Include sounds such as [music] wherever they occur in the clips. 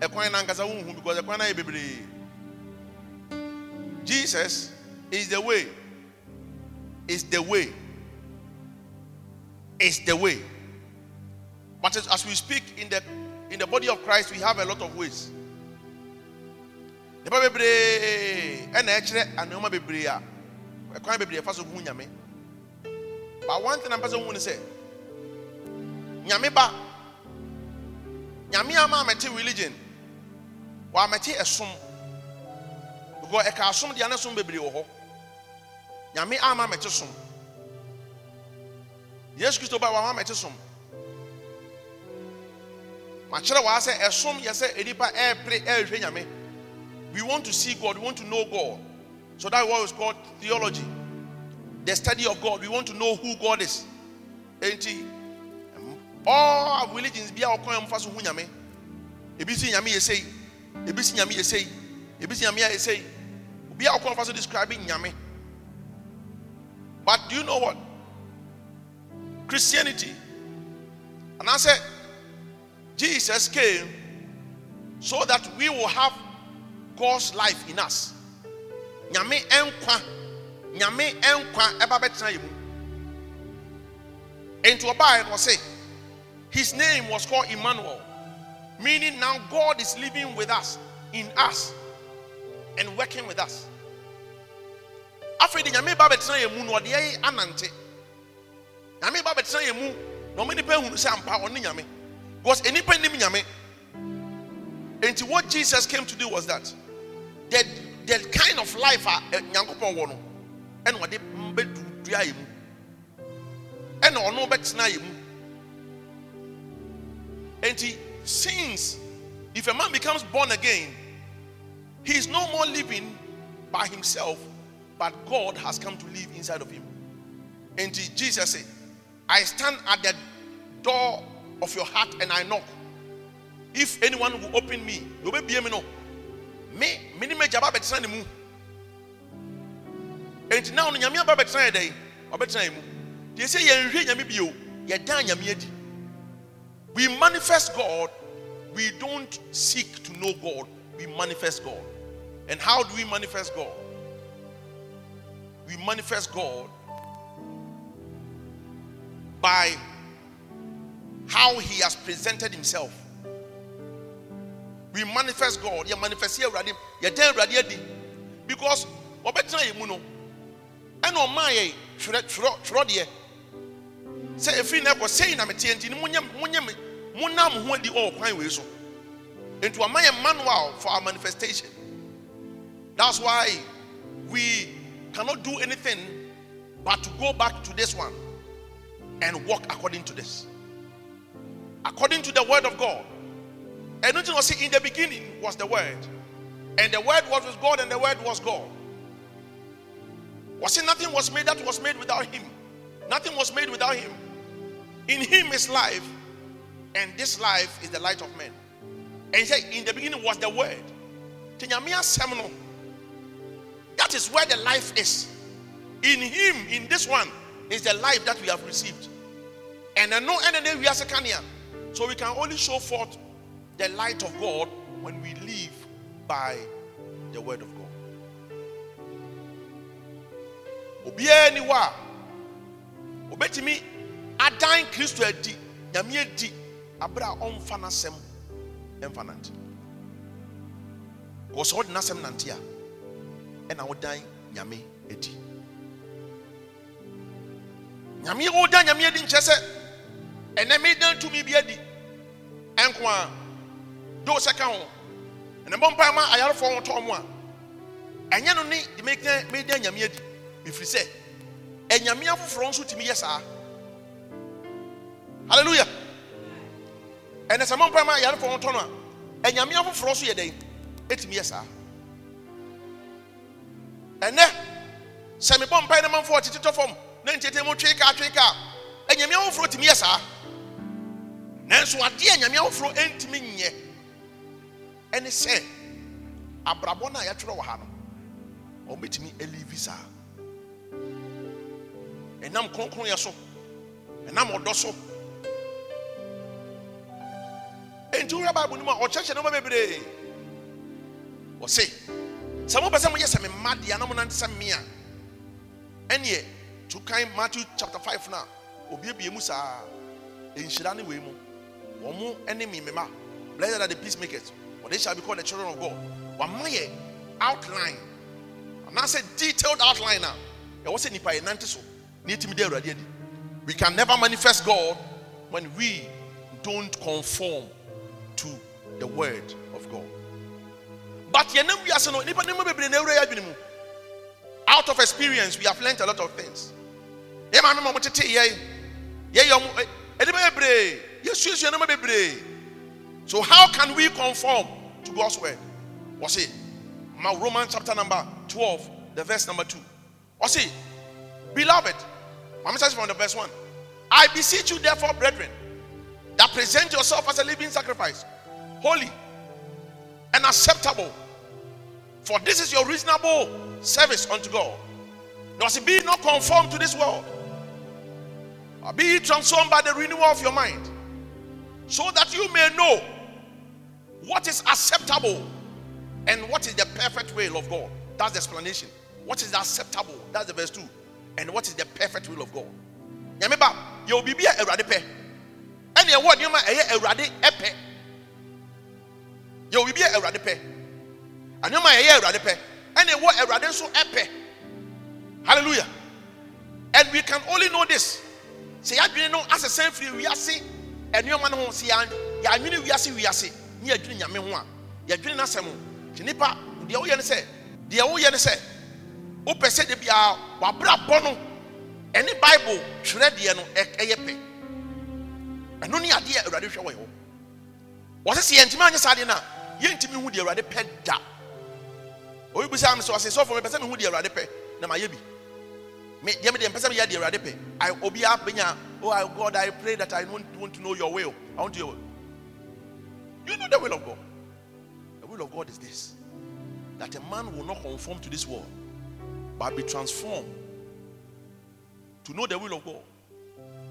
because jesus is the way. Is the way. Is the way. But as, we speak in the in the body of christ we have a lot of ways. But one thing ampɛ sɛ hu ne sɛ nyame ba nyame ama amɛte religion wɔ amɛte ɛsom because ɛka asom deɛ ne som bebree wɔ hɔ nyame ama amɛte som yesu kristo ba wɔama amɛte som makyerɛ wɔ ha sɛ ɛsom yɛ sɛ enipa ɛɛpere ɛɛhwɛ nyame we want to see God, we want to know God. So that what is called theology. The study of God. We want to know who God is. He? All religions be our coin for nyame. Ebisi nyame yesei. Ebisi nyame yesei. Ebisi nyame yesei. Be our coin for describing nyame. But do you know what? Christianity. And I said, Jesus came so that we will have God's life in us. Nyame enkwa, nyame enkwa eba betena yemu. Into a Bible was say, his name was called Emmanuel, meaning now God is living with us, in us, and working with us. Afei de nyame ba betena yemu no ɔde yɛ anante. Nyame ba betena yemu na ɔmo nipa ehunu sɛ ampa ɔne nyame. Because enipa nim nyame. And what Jesus came to do was that the, the kind of life a eh, nyankopɔn wɔ no ɛna ɔde bɛdua yɛ mu ɛna ɔno bɛtena yɛ mu nti since if a man becomes born again he is no more living by himself but God has come to live inside of him. And Jesus said I stand at the door of your heart and I knock. If anyone will open me you will be me no. Me me ni megya ba bɛtena ne mu. Enti na ɔno nyame aba bɛtena yɛ dɛn ɔbɛtena yɛ mu. Deɛ sɛ yɛnhwɛ nyame bio yɛdan nyame adi we manifest god we don't seek to know god we manifest god. And how do we manifest god? We manifest god by how he has presented himself. We manifest God. You manifest here already. You tell already because mu no ẹna ọmaa yẹ twerɛ twerɛ twerɛ deɛ sɛ efiri na ɛkɔ sɛyi na mete nti mo nye mo nye mo nam ho adi ɔwɔ oh, kwan wei so nti ɔma yɛ manual for our manifestation that's why we cannot do anything but to go back to this one and walk according to this according to the word of God. And nothing was in the beginning was the word. And the word was with God, and the word was God. Was it nothing was made that was made without him? Nothing was made without him. In him is life, and this life is the light of men. And he said, In the beginning was the word. That is where the life is. In him, in this one, is the life that we have received. And I know and we are second year. So we can only show forth the light of God when we live by the word of God. Obiara ni wa obetimi adan Kristo adi nyame adi abere a ɔmfa n'asɛm ɛmfa nante. Wɔ sɛ ɔde n'asɛm nante a ɛna ɔdan nyame adi. Nyame ɔdan nyame adi nkyɛ sɛ ɛnɛ mi dan tumi bi adi ɛnko a do sɛ ka ho ɛnɛ mbɔ mpa ma ayarefoɔ ho tɔn mu a ɛnyɛ no ne de meka meda nyame adi ɛfiri sɛ ɛnyame afoforɔ nso tumi yɛ saa halleluya ɛnɛ sɛ mɔmpa ma ayarefoɔ ho tɔn a ɛnyame afoforɔ so yɛ dɛn ɛtumi yɛ saa ɛnɛ sɛ mebɔ mpae na manfoɔ ɔtete tɔ fam na ntiatia mu twe ka twe ka anyame afoforɔ tumi yɛ saa nanso adeɛ a nyame afoforɔ ɛntumi nyɛ ɛne sɛ abrabɔ no. A yɛtwerɛ wɔ ha no ɔmbɛtumi alivi saa ɛnam kronkronyɛ so ɛnam ɔdɔ so enti wowura bible no mu a ɔkyerɛkyerɛ noma bebree ɔse sɛ mopɛ sɛ moyɛ sɛ me mma deɛ na monante sɛ me a ɛneɛ to kan matthew chapter 5 no a obiebie mu saa nhyira ne wei mu. Wɔn mo ne me mema blessed are the peacemakers for they shall be called the children of god. Wama yɛ outline. Anaasɛ detailed outline a ɛwɔ sɛ nipa yɛ nante so ne yɛtumi de awurade adi. We can never manifest god when we don't conform to the word of god. But out of experience we have learnt a lot of things. Eh, bebree. So how can we conform to god's word? Wɔsi ma Romans chapter number twelve the verse number two. Wɔsi beloved maame says from the verse one i beseech you therefore brethren that present yourself as a living sacrifice holy and acceptable for this is your reasonable service unto god does it be not conformed to this world or be transformed by the renewal of your mind so that you may know what is acceptable and what is the perfect will of God. That's the explanation. What is acceptable? That's the verse 2. And what is the perfect will of God? Yameba, you will be a erade pe. And your word, you might erade epe. You will be a erade pe. And you might a erade pe. And your word erade so epe. Hallelujah. And we can only know this. Say, I didn't know as a same free we are see nneɛma no ho sɛ yɛanwene wiase wiase ne yɛadwene nyame ho a yɛadwene no asɛm nti nipa deɛ woyɛ no sɛ deɛ woyɛ no sɛ wopɛ sɛ de biara wabrabɔ no ɛne bible twerɛ deɛ no ɛyɛ pɛ ɛno ne adeɛ awurade hwɛ wɔ hɔ wɔsɛ sɛ yɛntumi anyɛ saa deɛ no a yɛntumi hu deɛ awurade pɛ da obi bisa ah, me sɛ ɔsɛ sɔfo mepɛ sɛ mehu deɛ awurade pɛ na mayɛ bi me deɛ me deɛ mpɛ sɛ meyɛ deɛ awurade pɛ obiara bɛnya Oh God, I pray that I want, want to know your will. I want your will. You know the will of God. The will of God is this that a man will not conform to this world, but be transformed to know the will of God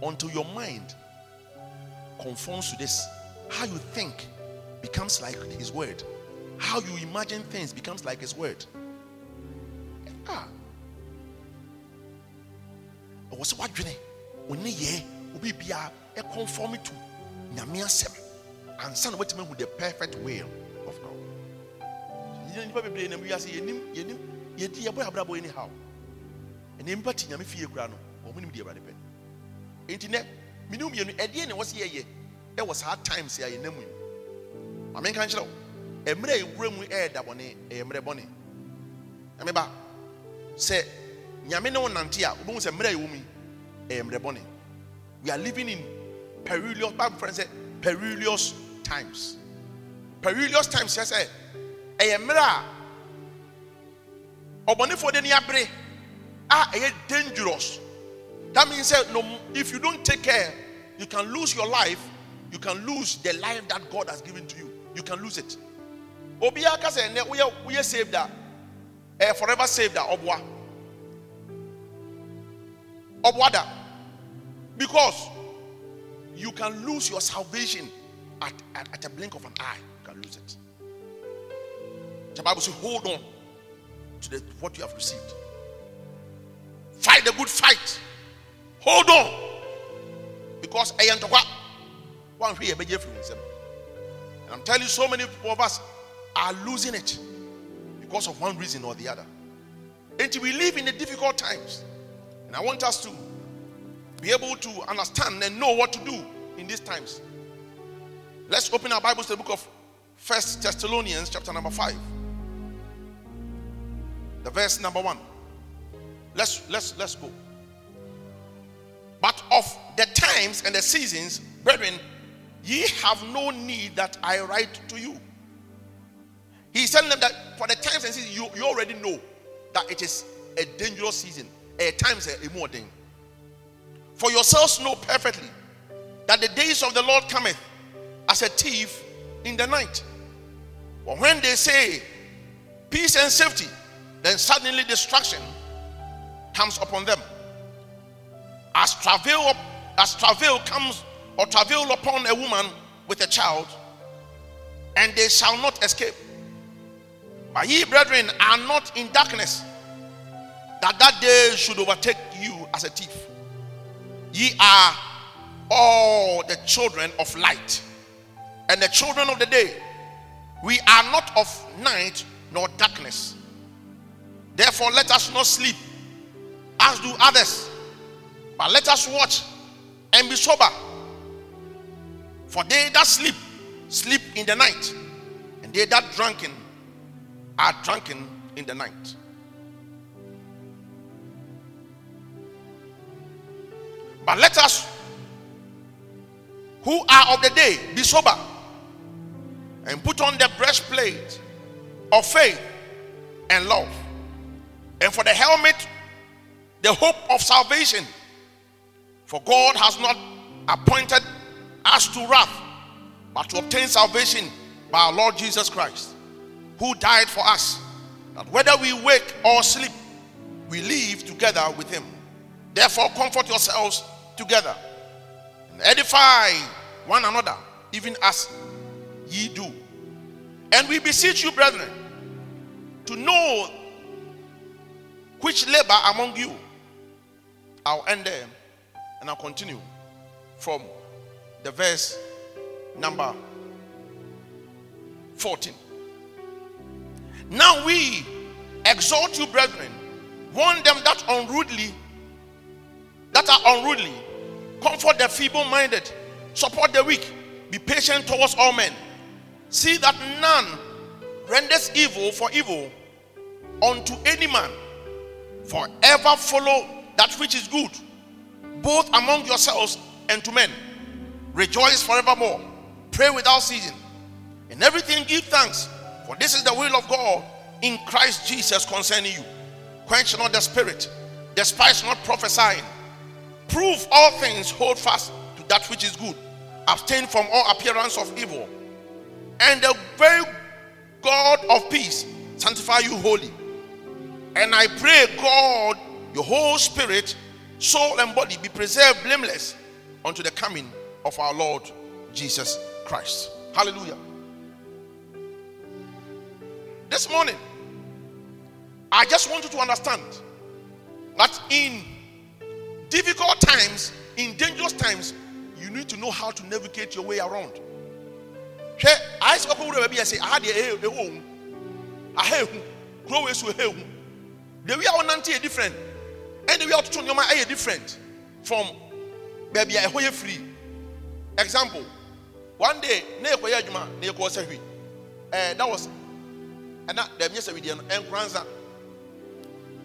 until your mind conforms to this. How you think becomes like His word, how you imagine things becomes like His word. Ah, what's what dream? wɔne yɛ obi bia conform to nyame asɛm ansa na watumi ahu the perfect will of God. Yɛn nipa bebree nam wiase yɛnim yɛnim yɛdi yɛbɔ abrabɔ anyhow. Ɛnna nipa ti nyame fie kura no wɔn nim deɛ ɛwɛde pɛ. Nti nɛ minimu mmienu ɛdeɛ na wɔsi yɛyɛ? Ɛwɔ saa times a yɛnam yi maame nka nkyerɛw mmerɛ a ewura mu ɛyɛ dabɔne ɛyɛ mmerɛ bɔne. Nyame ba sɛ nyame ne wo nante a wobɛhu sɛ mmerɛ a ɛwɔ mu yi we are living in perilous bible friend say perilous times. Perilous times yɛ sɛ ɛyɛ mmerɛ a ɔbɔnefoɔ de ni abere a ɛyɛ dangerous. That means say no if you don't take care you can lose your life you can lose the life that god has given to you you can lose it. Ka sɛ ɛnɛ woyɛ woyɛ saved a ɛyɛ forever saved ah, a ɔboa ɔboada because you can lose your salvation at, at, at, a blink of an eye. You can lose it. The bible says hold on to the, what you have received. Fight the good fight. Hold on. Because I am to what? one and i'm telling you so many of us are losing it because of one reason or the other and we live in the difficult times and I want us to be able to understand and know what to do in these times. Let's open our Bibles to the book of First Thessalonians, chapter number 5. The verse number 1. Let's let's let's go. But of the times and the seasons, brethren, ye have no need that I write to you. He He's telling them that for the times and seasons, you, you already know that it is a dangerous season. At times, a more thing. For yourselves know perfectly that the days of the Lord cometh as a thief in the night. But when they say peace and safety, then suddenly destruction comes upon them. As travail, as travail comes or travail upon a woman with a child, and they shall not escape. But ye, brethren, are not in darkness, that that day should overtake you as a thief. Ye are all the children of light and the children of the day. We are not of night nor darkness. Therefore, let us not sleep as do others, but let us watch and be sober. For they that sleep, sleep in the night, and they that drunken are drunken in the night. But let us, who are of the day, be sober and put on the breastplate of faith and love, and for the helmet, the hope of salvation. For God has not appointed us to wrath, but to obtain salvation by our Lord Jesus Christ, who died for us, that whether we wake or sleep, we live together with him. Therefore, comfort yourselves together and edify one another, even as ye do. And we beseech you, brethren, to know which labor among you. I'll end there and I'll continue from the verse number 14. Now we exhort you, brethren, warn them that unruly, that are unruly, comfort the feeble minded, support the weak, be patient towards all men. See that none renders evil for evil unto any man, forever follow that which is good, both among yourselves and to men. Rejoice forevermore. Pray without ceasing. In everything give thanks, for this is the will of God in Christ Jesus concerning you. Quench not the spirit, despise not prophesying. Prove all things, hold fast to that which is good. Abstain from all appearance of evil. And the very God of peace sanctify you wholly. And I pray, God, your whole spirit, soul, and body be preserved blameless unto the coming of our Lord Jesus Christ. Hallelujah. This morning, I just want you to understand that in difficult times, in dangerous times, you need to know how to navigate your way around. baabi yɛ sɛ aha deɛ ɛyɛ ɛwɔ hu aha ehu kuro wei so ɛhɛ the way a wɔnante yɛ different ɛna the way a wɔtoto nneɛma ɛyɛ different from baby. a yɛ free example. One day na yɛ kɔ yɛ adwuma na yɛ hwi ɛɛ eh, that was ɛna dɛm nyɛ sɛ wideɛ no ɛnkoransa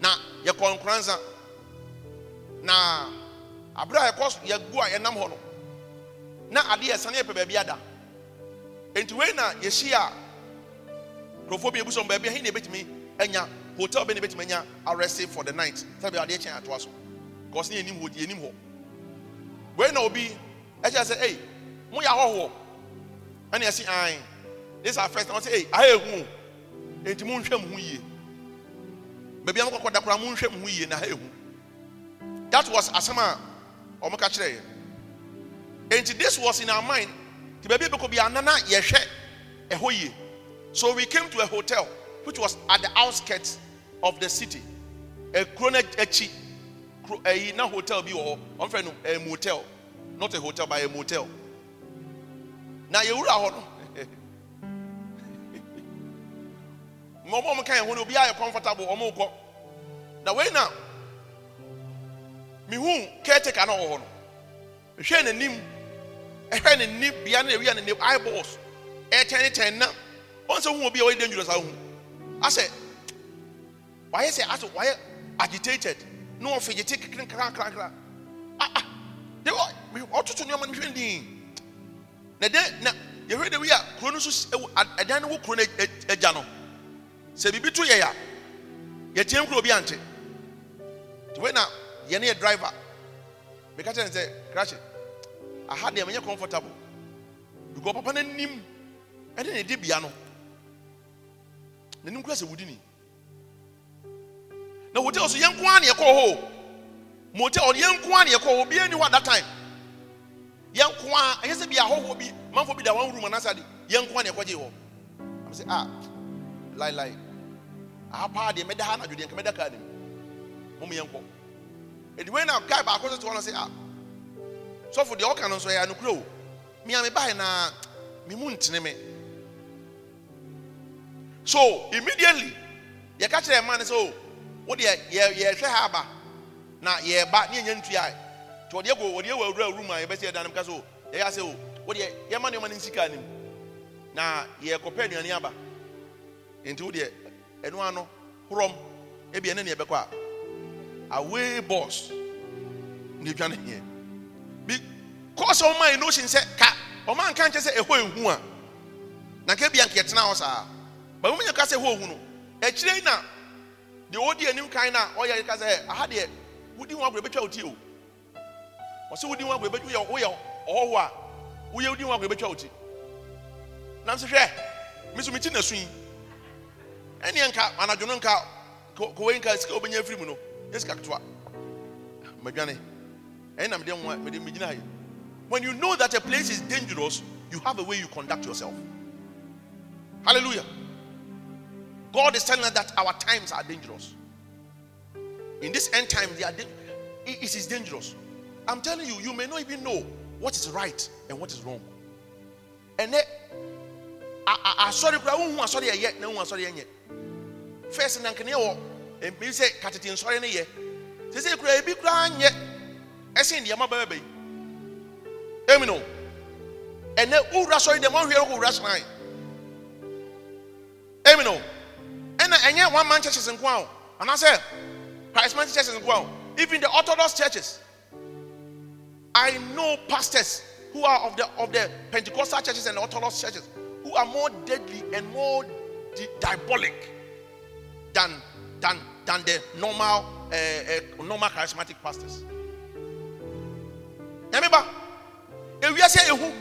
na yɛ kɔ nkoransa na abere a yɛkɔ so yɛ gu a no na adeɛ yɛ sani yɛ pɛ baabi ada. nti wei na yɛsi a nkurɔfoɔ bi na hotel arrest for the night. Sábɛ adeɛ kyɛn atoa so kɔsi ne yɛnim hɔ na obi ɛkyɛ sɛ ɛy mo yɛ ahɔhoɔ ɛna yɛsi ayin this our first time. Ɔsɛ ɛy aha ehu nti mo nhwɛ mo ho yie baabi a mo kɔkɔ dakora mo nhwɛ mo ho yie na aha ehu that was asɛm a wɔn ka kyerɛ yɛn nti this was in our mind nti baabi ebɛkɔ bi anana yɛhwɛ ɛhɔ yie so we came to a hotel which was at the outskirts of the city. Ekuro n'akyi kuro ɛyi na hotel bi wɔ hɔ wɔn a motel not a hotel but a motel. Na yɛwura hɔ no? Mmɔbɔ wɔn ka yɛn ho no obi ayɛ comfortable wɔn kɔ na wei na mihu caretaker na wɔ hɔ no ehwɛ n'anim ɛhwɛ ne ni bia ne ewia eyeballs ɛtɛn ne tɛn na wɔn sɛ hu obi a ɔyɛ dangerous ahu asɛ wayɛ sɛ asɛ wayɛ agitated? Na wɔn fidgety kekere nkrakrakra ah ah. De wɔ ɔtoto nneɛma no hwɛ ndin na de na yɛhwɛ de wi a kuro no so ɛwɔ ɛdan no wɔ kuro no agya no. Sɛ biribi to yɛ a yɛtie nkuro obi ante. Nti wei na yɛne yɛ driver. Meka kyerɛ ne sɛ krahye aha deɛ menyɛ comfortable. Because papa no anim ɛne ne de bia no. N'anim kura sɛ wodi ni. Na hotel so yɛn nko ara na yɛkɔɔ hɔ. Motel yɛn nko ara na yɛkɔɔ hɔ. Obiara ni hɔ at that time yɛn nko ara ɛyɛ sɛ bi ahɔhoɔ bi manfo bi da one room anasa de yɛn nko ara na yɛkɔgye hɔ am sɛ ah lie lie aha paa deɛ mɛda ha na dwodeɛ nka mɛda kaa nim mo mo yɛn kɔ edi wei na guy baako so te hɔ no sɛ ah sɔfo deɛ ɔka no nso yɛ anokura o mmea me bae na me mu ntene me so immediately yɛka kyerɛ ɛma no sɛ o wo deɛ yɛ yɛhwɛ ha aba na yɛba ne yɛnya ntua nti wɔde agu wɔde awu awura room a yɛbɛsi ɛdan no ka so yɛyɛ sɛ o. Wo deɛ yɛma nneɛma no nsika anim na yɛkɔpɛ aduane aba nti wo deɛ ɛno ano horɔm ebi ɛne ne yɛbɛkɔ a. Away boss ne dwane here because ɔma yɛ notion sɛ ka ɔma nka nkyɛ sɛ ɛhɔ ehu a. Na nka ebia nka yɛtena hɔ saa bɛn mo nyɛ ka sɛ ɛhɔ ehu no akyire yi na deɛ ɔdi anim kan na ɔyɛ ka sɛ aha deɛ wodi ho agorɔ ebɛtwa oti o. a nam hwɛ mi ti na so yi. Nka anadwo no nka nka sika mu no ha yi when you know that a place is dangerous you have a way you conduct yourself. Hallelujah. God is telling us that our times are dangerous. In this end time they are it is dangerous i'm telling you you may not even know what is right and what is wrong. And ɛnɛ asɔre kura wohu asɔre ɛyɛ na wohu asɔre ɛnyɛ first na nkene wɔ ebi eh, sɛ katete nsɔre ne yɛ sese kura ebi kura nyɛ ɛsɛn deɛ ɛma bɛbɛ yi emi no ɛnɛ wura sɔre deɛ wɔn hwɛ wɔ wura sɔre emi no ɛna ɛnyɛ one man churches nko a o anaasɛ charismatic churches nko a o even the orthodox churches i know pastors who are of the of the pentecostal churches and orthodox churches who are more deadly and more di- diabolic than than than the normal uh, uh, normal charismatic pastors. Remember, ewiase ehu,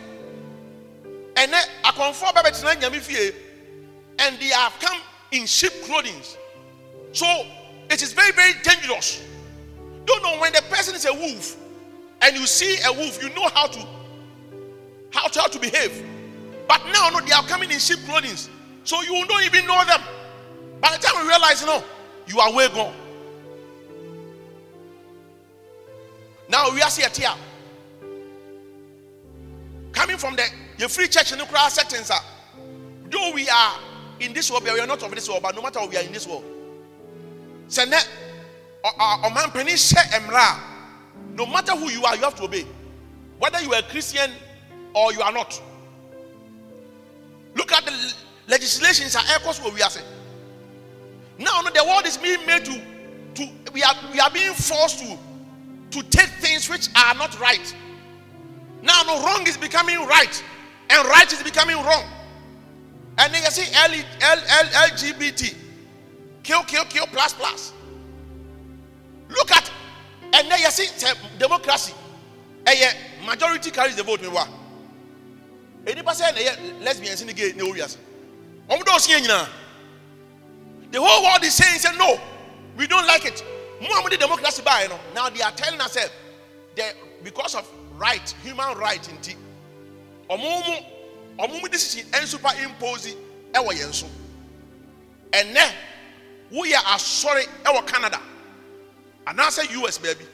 ɛnɛ akɔnfo bɛbɛtena nyame fie, and they have come in sheep clothing. So it is very very dangerous. Don't know when the person is a wolf, and you see a wolf, you know how to how to how to behave. But now, no, they are coming in sheep clothing, so you don't even know them. By the time you realize, no, you are way gone. Now we are here, here. Coming from the, free church in the settings, though we are in this world, we are not of this world, but no matter what we are in this world. Send or man penny emra. No matter who you are, you have to obey. Whether you are a Christian or you are not. Look at the legislations are echoes where we are saying. Now the world is being made to, to we are we are being forced to to take things which are not right. Now no wrong is becoming right, and right is becoming wrong. And then you see L, L, L, LGBT, kill, kill, kill, plus, plus. Look at, and then you see say, democracy. A majority carries the vote. Me wa. Anybody say lesbians in the gay no areas. Omo do see nyina. The whole world is saying, say, no, we don't like it. More the democracy by you know. Now they are telling us that they, because of right, human right in tea. Omumu, omumu decision and superimpose ɛwɔ yɛn so. Ɛnɛ, we are sorry ɛwɔ Canada. And now say US baby.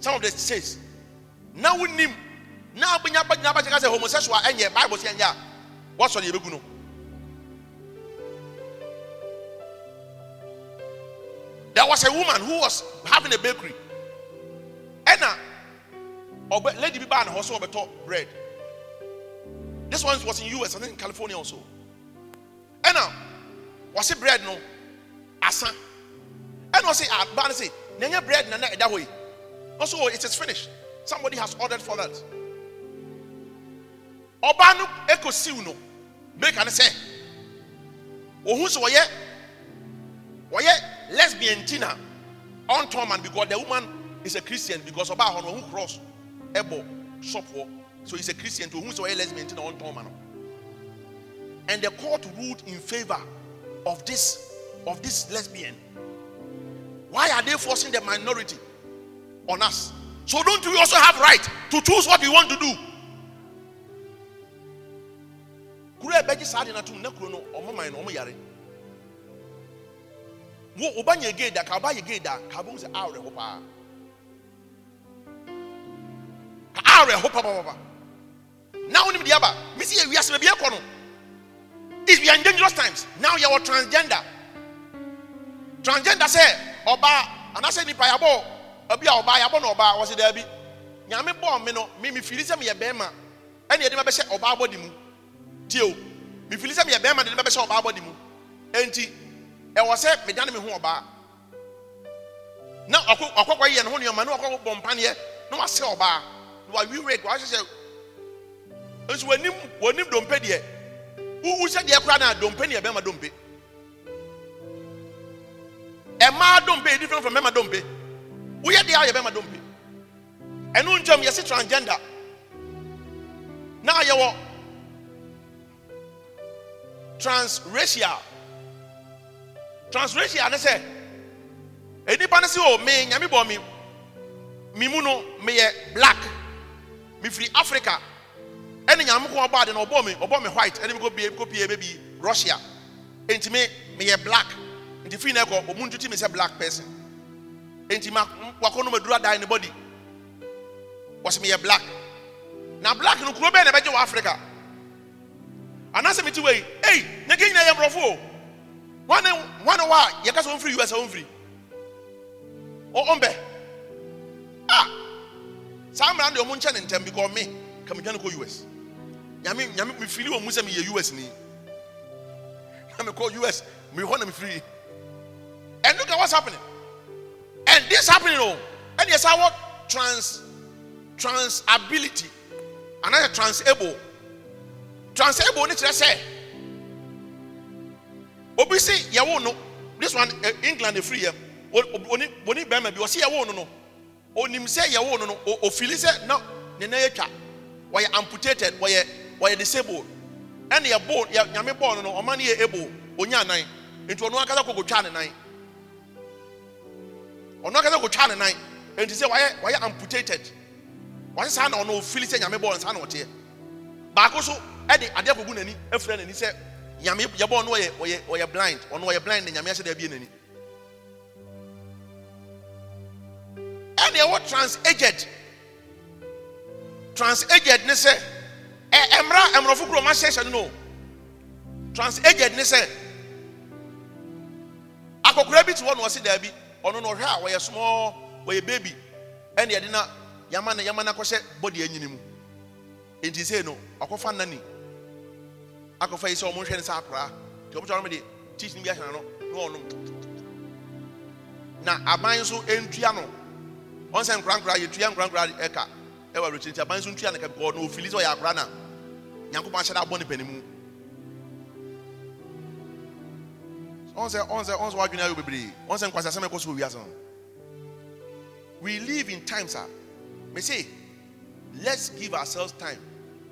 Some of the states. Now name. Now we nyaba nyaba say homosexual ɛnyɛ Bible say ɛnyɛ. On the ebegu no? There was a woman who was having a bakery. Anna, or lady be bad also top bread. This one was in US, I think in California also. Anna, was it bread no? Asa. And I say, ah, ban say, nanya bread nana that way. Also, it is finished. Somebody has ordered for that. Obanu eko siu no. Make an say. Ohun so ye wɔyɛ lesbian tina ɔntɔn man because the woman is a christian because ɔbaa hɔ no ɔhu cross ɛbɔ shop so he's a christian to sɛ ɔyɛ lesbian tina ɔntɔn man no and the court ruled in favor of this of this lesbian why are they forcing the minority on us? So don't we also have right to choose what we want to do? Kuro a ɛbɛgye saa de no atom na kuro no ɔmo man no ɔmo yare. Wo ɔba nyɛ gay da ka ɔba yɛ gay da ka ɔbɛn sɛ awerɛ hɔ paa. Ka awerɛ hɔ papapapa na wɔn nim deɛ aba misi yɛ wiase baabi ɛkɔ no. If we are in dangerous times. Now yɛ wɔ transgender. Transgender sɛ ɔbaa anaasɛ nipa yabɔ obi a ɔbaa yabɔ na ɔbaa wɔsi dɛbi nyame bɔɔ mi no mi mi fili sɛ mi yɛ bɛrima ɛna yɛde ma bɛhyɛ ɔbaa bɔ di mu. Tie mi fili sɛ mi yɛ bɛrima de ma bɛhyɛ ɔbaa bɔ di mu. Enti ɛwɔ sɛ mi dane mi ho ɔbaa na ɔkɔ ɔkɔkɔ yɛ ne ho nneɛma na ɔkɔ bɔ mpaneɛ na wasɛ ɔbaa na wawi wig wahyehyɛ nso wɔnim wɔnim dompe deɛ. Wuwu sɛ deɛ kora na dompe ne yɛ bɛrima dompe ɛmaa dompe different from bɛrima dompe woyɛ deɛ a yɛ bɛrima dompe ɛno ntwam yɛsi transgender. Na yɛwɔ transracial. Transracial ne sɛ enipa ne sɛ o me nyame bɔ mi mi mu no meyɛ black. Mefiri africa. Ɛne nyame ko ɔbɔ ade na ɔbɔ me ɔbɔ me white. Ɛne mi kɔ bie kɔ pie bɛbi russia. Me meyɛ black nti fi na ɛkɔ ɔmu ntuti mi sɛ black person. Enti ma wakɔ no ma duro adan ne body. Wɔsi meyɛ black. Na black no kuro bɛyɛ na ɛbɛgye wɔ africa. Anaasɛ mi ti wei ei ne ke nyina yɛ mborɔfo o. Wane wane wa yɛka sɛ wɔmfiri us a wɔmfiri ɔmbɛ. A! Saa mmara no deɛ ɔmo nkyɛ ne ntɛm because me ka medwane kɔ us nyame nyame mefiri wɔ mu sɛ meyɛ us ni. [laughs] Na mekɔ us mehɔ na mefiri and look at what's happening. And this happening o ɛne yɛsa wɔ trans trans ability anaasɛ trans able trans able ne kyerɛ sɛ obi si yɛwo no this one uh, england efiri yɛ oni oni bɛrima bi ɔsi yɛwo no. No onim sɛ yɛwo no. No ofili sɛ na ne nan atwa amputated wɔyɛ wɔyɛ disabled. Ɛna yɛ bɔ yɛ nyame bɔɔl no no. Ɔma ne yɛ able. Onya nan nti ɔno akasa koko twa ɔno akasa koko twa ne nan nti sɛ wɔyɛ wɔyɛ amputated. Wɔyɛ saa na ɔno ofili sɛ nyame bɔɔl saa na ɔteɛ baako so ɛde adeɛ kogu n'ani efura n'ani sɛ nyame yɛbɔ no wɔyɛ wɔyɛ wɔyɛ blind ɔno wɔyɛ blind na nyame ahyɛ dɛ abie n'ani ɛna ɛwɔ trans aged. Trans aged ne sɛ ɛ ɛmra ɛmrɔfo kuro ma hyɛhyɛ no trans aged ne sɛ akɔkora bi te hɔ na ɔsi daabi ɔno na ɔhwɛ a wɔyɛ small wɔyɛ baby. Ɛna yɛde na yama na yama na kɔhyɛ body anyini mu. Eti sɛ no ɔkɔfa nani akɔfa yi sɛ ɔmo nhwɛ ne sɛ akora. Nti ɔmo tɔ ɔmo de ni bi ahyɛ n'ano na ɔnom. Na aban nso ntua no. Wɔn sɛ nkora nkora yɛtua nkora nkora ɛka. Ɛwɔ awurukyi nti aban nso ntua no ka bikɔ na ofili sɛ ɔyɛ akora na nyankopɔn ahyɛ abɔ ne panimu we live in times sir. me say let's give ourselves time.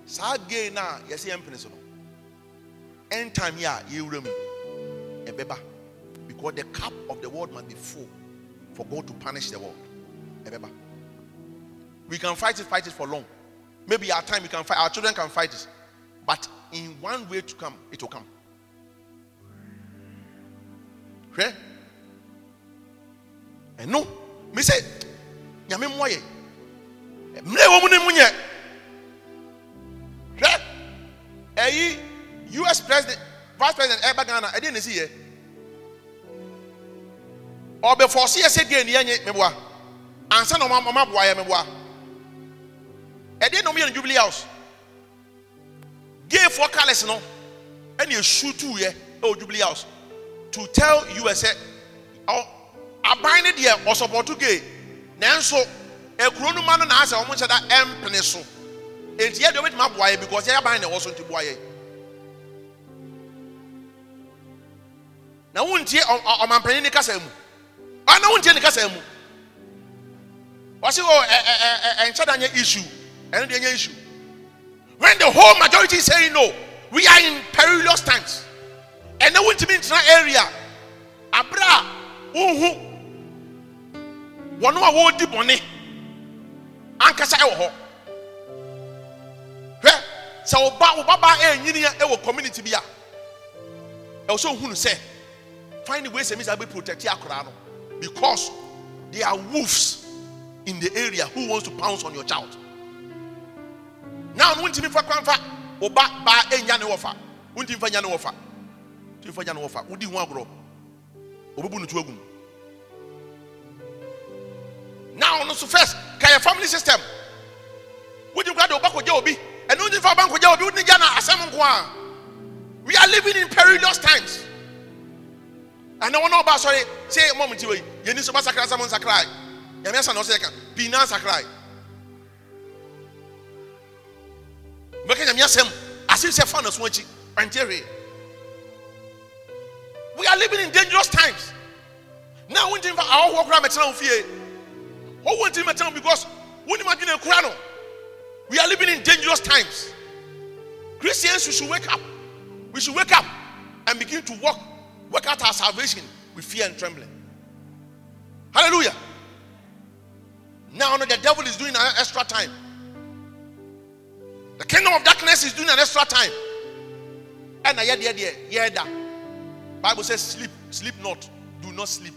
Saa gay na yɛsɛ yɛn mpene so no. End time yɛ a yɛwura mu ɛbɛba because the cup of the world must be full for God to punish the world. Ɛbɛba we can fight it fight it for long. Maybe our time we can fight our children can fight it. But in one way to come it will come hwɛ? Ɛno me sɛ nyame mmoa yɛ. Mmerɛ ɛwɔ mu ne mu nyɛ. Hwɛ? Ɛyi us president vice president ɛba ghana ɛdeɛ na esi yɛ? Ɔbɛfɔsi yɛ sɛ gay ni yɛ nye meboa. Ansa na ɔmo ɔmo aboa yɛ meboa. Ɛdeɛ na ɔmo yɛ no jubilee house? Gay for colours no ɛna esu tu yɛ ɛwɔ jubilee house to tell us sɛ ɔ, aban ne deɛ ɔsɔpɔto gay nanso, ekuro no ma no na asɛ ɔmo nhyɛ da ɛmpene so. Eti yɛ deɛ ɔbɛtumi aboa yɛ because yɛ aban na ɛwɔ so nti boa yɛ na wontie ɔ- ɔ- ɔmanpanyin ne kasa mu. Ɔna wontie ne kasa mu. Wɔsi o oh, ɛ ɛ ɛ ɛ da nyɛ issue. Ɛno deɛ nyɛ issue. When the whole majority is saying no, we are in perilous times. Ɛnna wontumi ntena area. Abira a wohu wɔn a wɔredi bɔne ankasa ɛwɔ hɔ hwɛ sɛ ɔba ɔbaba ɛnyini ɛwɔ community bi a ɛwɔ sɛ ohunu sɛ find the way sɛ misa bɛ protect akora no. Because there are wolves in the area who wants to pounce on your child. Now no wontumi fa kwan fa ɔba baa ɛnya ne wɔfa wontumi fa nya ne wɔfa wontumi fa nya ne wɔfa ho agorɔ ɔbɛbu ne to agum now no so first ka yɛ family system? Wodi nkwa de ɔba kɔgya obi? Ɛno wontumi fa ɔba nkɔgya obi? Wodi gya na asɛm nko a we are living in perilous times. Ɛnna wɔn a ɔba asɔre sɛ mɔmu ti wɔ yi yɛn ni so ba sakra sɛ mo nsakra nyame asa na ɔsɛ yɛ ka pii na nsakra yi mbɛka nyame asɛm ase sɛ fa na so akyi hwee we are living in dangerous times. Now, na wontumi fa ahɔhoɔ koraa mɛtena wo fie ɔwɔ ntumi mɛtena wo because adwene kura no we are living in dangerous times. Christians we should wake up. We should wake up and begin to walk work out our salvation with fear and trembling. Hallelujah. Now no, the devil is doing an extra time. The kingdom of darkness is doing an extra time. And yeah yeah yeah yeah that bible says sleep sleep not do not sleep.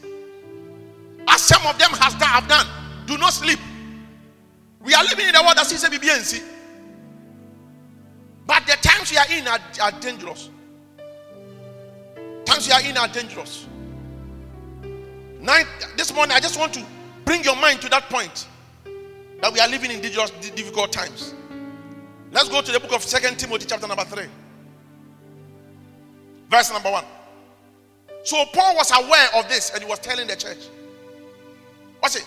As some of them has done have done do not sleep. We are living in a world that sees a BBNC but the times we are in are, are dangerous. Times we are in are dangerous. Night, this morning i just want to bring your mind to that point that we are living in dangerous difficult times. Let's go to the book of second timothy chapter number 3 verse number 1 so paul was aware of this and he was telling the church. What's it?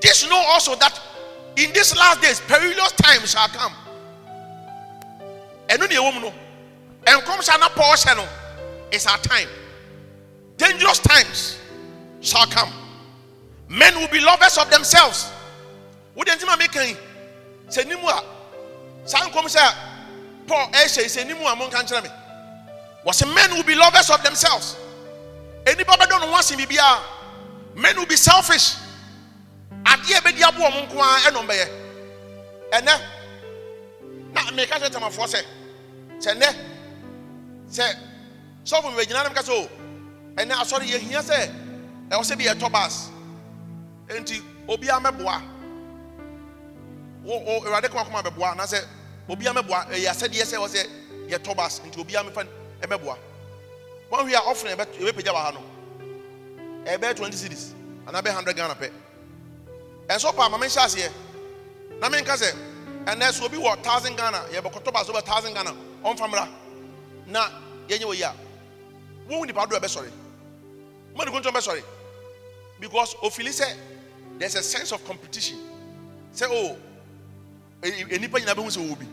This know also that in these last days perilous times shall come. Ɛno ne ɛwɔ mu no. Nkɔmhyɛ na paul no. Is our time. Dangerous times shall come. Men will be lovers of themselves. Wode ntima meka yi? Sɛ nimu a? Saa nkɔmhyɛ a paul ɛhyɛ yi sɛ nimu a? Monka nkyerɛ me wɔsɛ men will be lovers of themselves bɛdɔ no ho ase biribiara men will be selfish. Adeɛ bɛdi aboɔ mo nko ara ɛnɔ mbɛyɛ ɛnɛ na meka kyerɛ tamafoɔ sɛ sɛ nnɛ sɛ sɔfo mi bɛgyina nam ka sɛ oh. ah, o ɛnɛ asɔre yɛhia sɛ ɛwɔ sɛ bi yɛtɔ bas nti obiara mɛboa wo wo awurade kɔn akɔma bɛboa anaasɛ obiara mɛboa ɛyɛ asɛdeɛ sɛ ɛwɔ sɛ yɛtɔ bas nti obiara mɛfa ɛmɛboa wɔn hwi a ɔfren ɛbɛ ɛbɛpagya wɔ ha no ɛbɛyɛ twenty cedis anaa bɛyɛ hundred ghana pɛ ɛnso pa maame nhyɛ aseɛ na me nka sɛ ɛnɛ so obi wɔ thousand ghana yɛbɛkɔtɔ bas over thousand ghana ɔnfa mmra na yɛnyɛ wɔ yi a wɔn nipa do ɛbɛsɔre wɔn nipa do ɛbɛsɔre because ofili sɛ there is a sense of competition. Sɛ o enipa nyinaa bɛ hu sɛ wɔ bi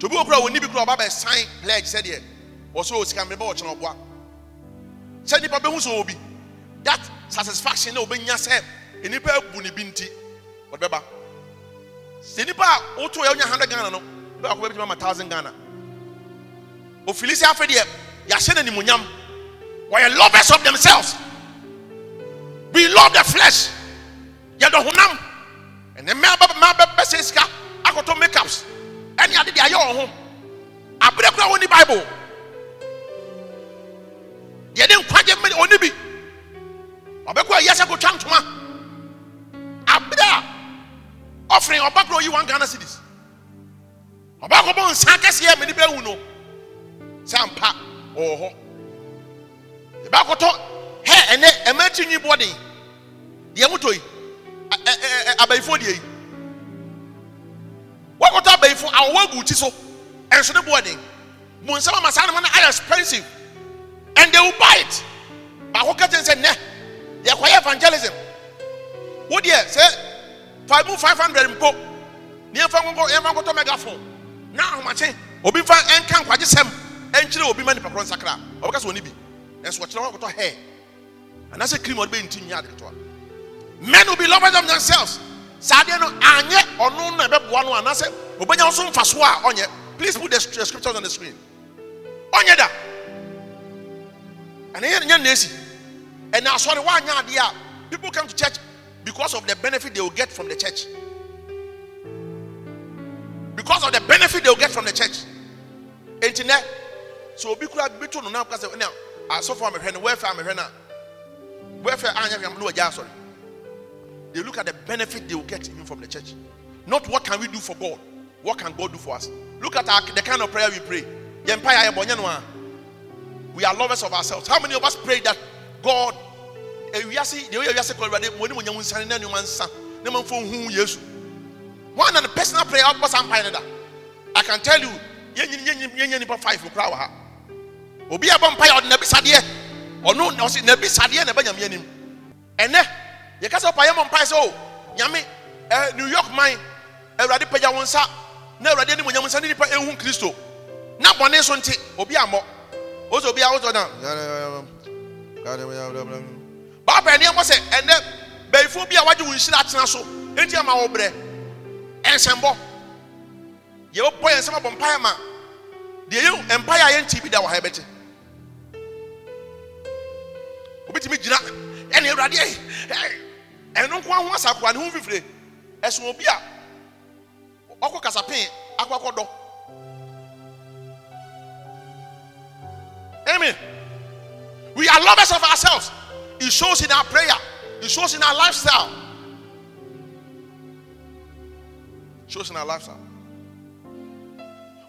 tobi okura wɔ nibi kura ɔba bɛ sign pledge sɛdeɛ wɔsɔ o sika mbɛ bɛ ɔkyerɛ ɔboa sɛ nipa bɛ hu sɛ wɔ bi that satisfaction na ɔbɛ nya sɛ enipa ebu ne bi nti ɔde bɛba sɛ nipa a woto yɛ ɔnya hundred ghana no bɛ akɔ bɛ bi ma thousand ghana. Ofili sɛ afɛ deɛ yɛahyɛ no animonyam wɔyɛ lovers of themselves. We love the flesh. Yɛdɔ honam ɛnɛ mmaa bɛ mmaa bɛ bɛsɛ sika. Akɔtɔ makeups. Ɛne ade de ayɛ wɔn ho abere kura wɔn ni bible deɛ de nkwagye mmiri oni bi. Ɔbɛkɔ ayi asɛ kotwa ntoma. Abere a ɔfiri ɔba kura oyi one ghana cedis ɔba akɔbɔ nsa kɛseɛ mɛ ni bɛ wu no sɛ ampa ɔwɔ hɔ. Ebe akɔtɔ hɛ ɛnɛ ɛmɛ ti nyi bɔden. Deɛ mo tɔ yi ɛ ɛ abayifo deɛ yi. Wɔkɔtɔ abayifo awɔwɔ egu ti so ɛnso ne bɔden. Mu nsɛm ama saa nama no ayɛ expensive and they will buy it. Baako kɛtɛ sɛ nnɛ yɛkɔyɛ evangelism. Wo deɛ sɛ five mu five hundred mpo. Ne yɛn fa nkɔkɔ yɛn fa nkɔtɔ megaphone. Na ahomakye obi fa ɛnka nkwagye sɛm ɛnkyerɛ obi ma nipa korɔ nsakra. Ɔbɛka sɛ ni bi ɛnso wɔkyerɛ wɔn akɔtɔ hair. Anaasɛ cream ɔde bɛ nti nyɛ ade ketewa men will be lovers of themselves. Saa adeɛ no anyɛ ɔno na ɛbɛboa no anaasɛ obɛnya nso mfa so a ɔnyɛ please put the scriptures on the screen. Ɔnyɛ da ɛna yɛ nyɛ na esi ɛna asɔre wanyɛ adeɛ a people come to church because of the benefit they will get from the church. Because of the benefit they will get from the church. Enti nɛ eh? so obi kura bi to eh, ah. ah, no na kasa ɛna asɔfo amehwɛ no welfare amehwɛ no a welfare anyɛ hwɛ no wɔgya asɔre they look at the benefit they will get even from the church. Not what can we do for god what can god do for us? Look at our, the kind of prayer we pray. Yɛ bɔnyɛ no a we are lovers of ourselves. How many of us pray that god one the personal prayer yɛ da i can tell you obi a mpa yɛ ɔde nabi sadeɛ ɔno ɔsi nabi sadeɛ na ɛbɛ nyame anim ɛnɛ yɛkasa ɔpa yɛ mɔ mpa yɛ sɛ o nyame ɛ new york man eh, ɛwurade pagya wɔn nsa. Na ɛwurade anim onyam nsa ne nipa eh, ehu kristo. Na bɔnne so nti obi ɔsɛ obi a ɔsɛ na baapɛ nneɛma sɛ ɛnɛ bɛyifo bi a wagye wɔn nhyira atena so. Eti ama wɔ brɛ ɛnsɛnbɔ yɛbɔ yɛn nsɛm abɔ mpaeɛ ma deɛ yɛ mpaeɛ a yɛn ti bi da wɔ ha yɛbɛte obi tumi gyina ɛna awurade ɛno nko aho asakora ne ho fifire ɛso obi a ɔkɔ kasapɛn akɔ we are lovers of ourselves. It shows in our prayer. It shows in our lifestyle. It shows in our lifestyle.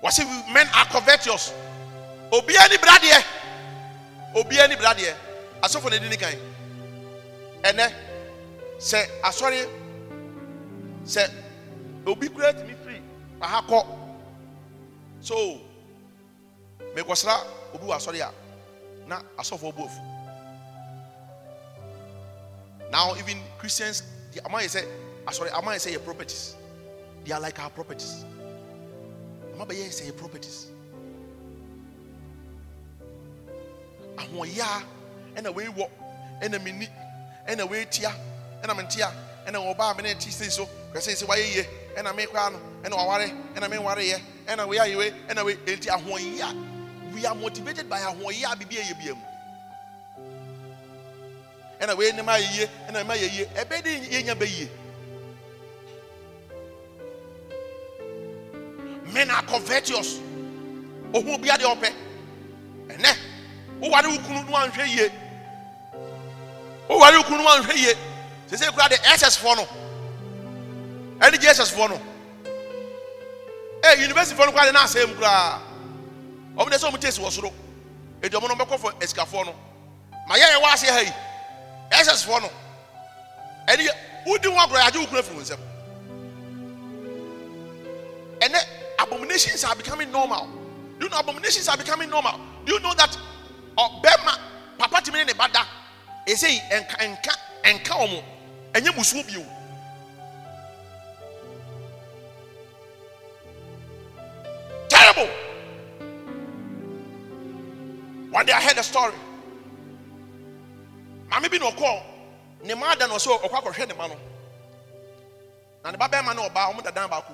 Wɔsi men are covetous? Obiara ni bradeɛ obiara ni bradeɛ asɔfo na edi ni kan ɛnɛ sɛ asɔre sɛ obi kura tumi firi aha kɔ so mekɔsra obi wɔ asɔre a na asɔfo ɔbɔ ofu now even christians the ama yɛ sɛ asɔre ama yɛ sɛ yɛ properties? They are like our properties. Ama bɛ yɛ sɛ yɛ properties ahoɔyaa ɛna wei wɔ ɛna mi ni ɛna wei tia ɛna mi ntia ɛna ɔbaa mi na ti sei so kɛse sɛ wayɛ yie ɛna mi kora no ɛna waware ɛna mi nware yɛ ɛna wei ayɛ wei ɛna wei eti ahoɔyaa we are motivated by ahoɔyaa bibi ɛyɛ bia mu ɛna wei ne ma ayɛ yie ɛna ma ayɛ yie ɛbɛ de yɛnya bɛ yie men are covetous. Ohun bi adi ɔpɛ ɛnɛ woware wo kunu no anhwɛ yie woware wo kunu no anhwɛ yie sese kura de ss foɔ no ɛne jss foɔ no ee university foɔ no kura de n'asɛm ɔmo de sɛ ɔmo tesi wɔ soro. Edi ɔmo no bɛkɔ fɔ esikafoɔ no ma yɛ yɛ wɔ ase ha yi ss foɔ no yɛ wodi ho agorɔ yagye wo kunu afiri wɔn nsam ɛnɛ abominations are becoming normal. Do you know abominations are becoming normal? Do you know that ɔbɛrima papa tìmi ne ne ba da. Ese yi nka nka nka wɔn ɛnyɛ musuo bio one day i heard a story. Maame bi na ɔkɔ ne ma da na ɔsɛ ɔkɔ akɔhwɛ ne ma no. Na ne ba bɛrima ne ɔbaa wɔn da baako.